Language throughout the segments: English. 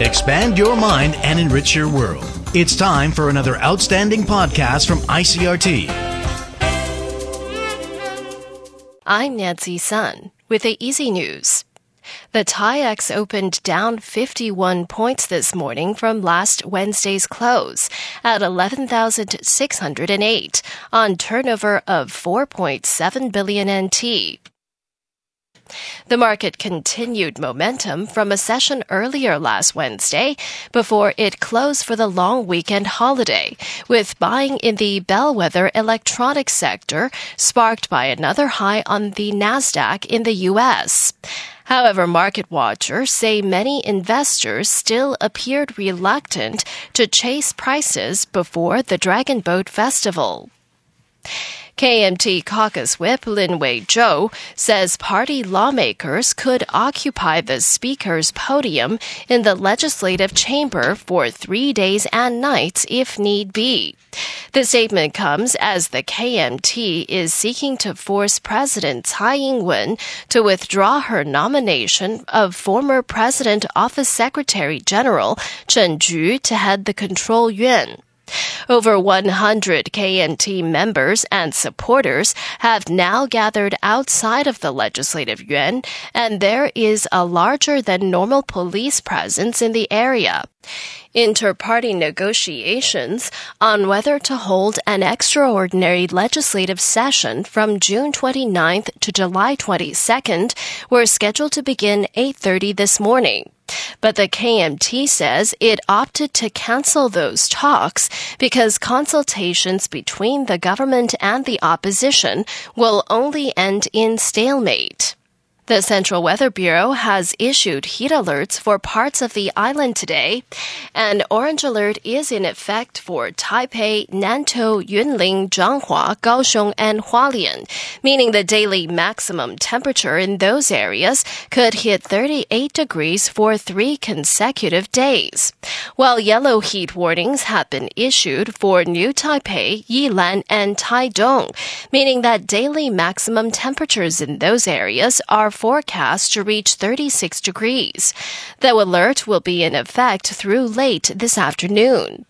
Expand your mind and enrich your world. It's time for another outstanding podcast from ICRT. I'm Nancy Sun with the Easy News. The TAIEX opened down 51 points this morning from last Wednesday's close at 11,608 on turnover of 4.7 billion NT. The market continued momentum from a session earlier last Wednesday before it closed for the long weekend holiday, with buying in the bellwether electronics sector sparked by another high on the Nasdaq in the US. However, market watchers say many investors still appeared reluctant to chase prices before the Dragon Boat Festival. KMT caucus whip Lin Wei-chou says party lawmakers could occupy the speaker's podium in the legislative chamber for three days and nights if need be. The statement comes as the KMT is seeking to force President Tsai Ing-wen to withdraw her nomination of former President Office Secretary General Chen Chu to head the Control Yuan. Over 100 KMT members and supporters have now gathered outside of the Legislative Yuan, and there is a larger than normal police presence in the area. Inter-party negotiations on whether to hold an extraordinary legislative session from June 29th to July 22nd were scheduled to begin 8:30 this morning. But the KMT says it opted to cancel those talks because consultations between the government and the opposition will only end in stalemate. The Central Weather Bureau has issued heat alerts for parts of the island today. An orange alert is in effect for Taipei, Nantou, Yunlin, Changhua, Kaohsiung, and Hualien, meaning the daily maximum temperature in those areas could hit 38 degrees for three consecutive days. While yellow heat warnings have been issued for New Taipei, Yilan, and Taitung, meaning that daily maximum temperatures in those areas are forecast to reach 36 degrees. The alert will be in effect through late this afternoon.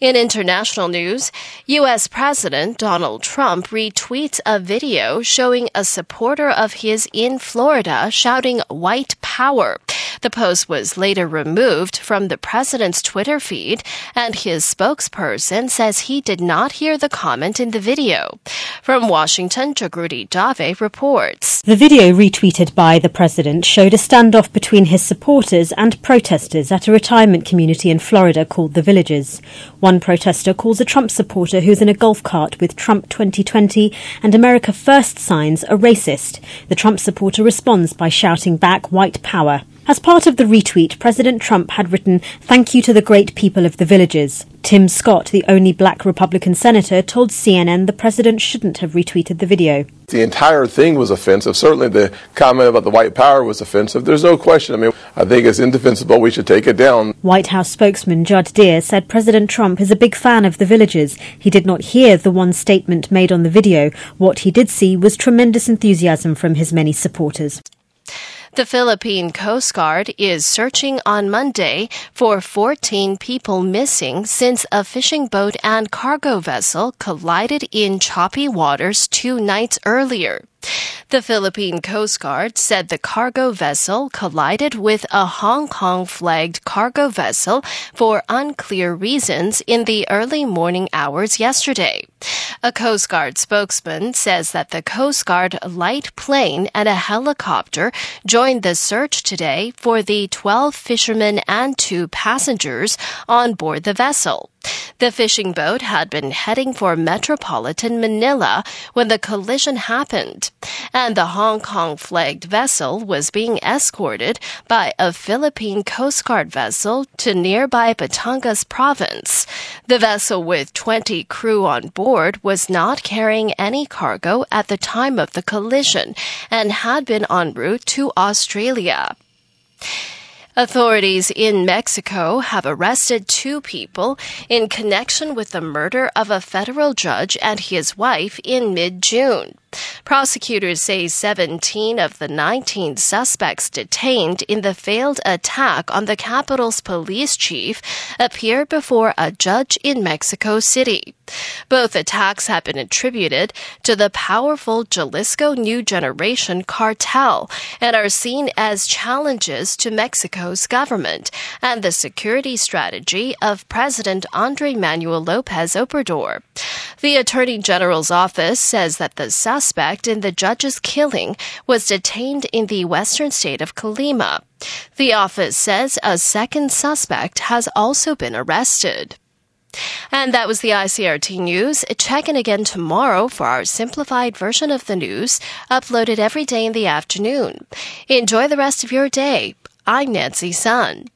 In international news, U.S. President Donald Trump retweets a video showing a supporter of his in Florida shouting white power. The post was later removed from the president's Twitter feed, and his spokesperson says he did not hear the comment in the video. From Washington, Jagruti Dave reports. The video retweeted by the president showed a standoff between his supporters and protesters at a retirement community in Florida called The Villages. One protester calls a Trump supporter who's in a golf cart with Trump 2020 and America First signs a racist. The Trump supporter responds by shouting back white power. As part of the retweet, President Trump had written, Thank you to the great people of the villages. Tim Scott, the only black Republican senator, told CNN the president shouldn't have retweeted the video. The entire thing was offensive. Certainly the comment about the white power was offensive. There's no question. I mean, I think it's indefensible. We should take it down. White House spokesman Judd Deere said President Trump is a big fan of the villages. He did not hear the one statement made on the video. What he did see was tremendous enthusiasm from his many supporters. The Philippine Coast Guard is searching on Monday for 14 people missing since a fishing boat and cargo vessel collided in choppy waters two nights earlier. The Philippine Coast Guard said the cargo vessel collided with a Hong Kong flagged cargo vessel for unclear reasons in the early morning hours yesterday. A Coast Guard spokesman says that the Coast Guard light plane and a helicopter joined the search today for the 12 fishermen and two passengers on board the vessel. The fishing boat had been heading for metropolitan Manila when the collision happened, and the Hong Kong flagged vessel was being escorted by a Philippine Coast Guard vessel to nearby Batangas province. The vessel with 20 crew on board was not carrying any cargo at the time of the collision and had been en route to Australia. Authorities in Mexico have arrested two people in connection with the murder of a federal judge and his wife in mid June. Prosecutors say 17 of the 19 suspects detained in the failed attack on the capital's police chief appeared before a judge in Mexico City. Both attacks have been attributed to the powerful Jalisco New Generation cartel and are seen as challenges to Mexico's government and the security strategy of President Andre Manuel Lopez Obrador. The Attorney General's office says that the suspect in the judge's killing was detained in the western state of Colima. The office says a second suspect has also been arrested. And that was the ICRT news. Check in again tomorrow for our simplified version of the news, uploaded every day in the afternoon. Enjoy the rest of your day. I'm Nancy Sun.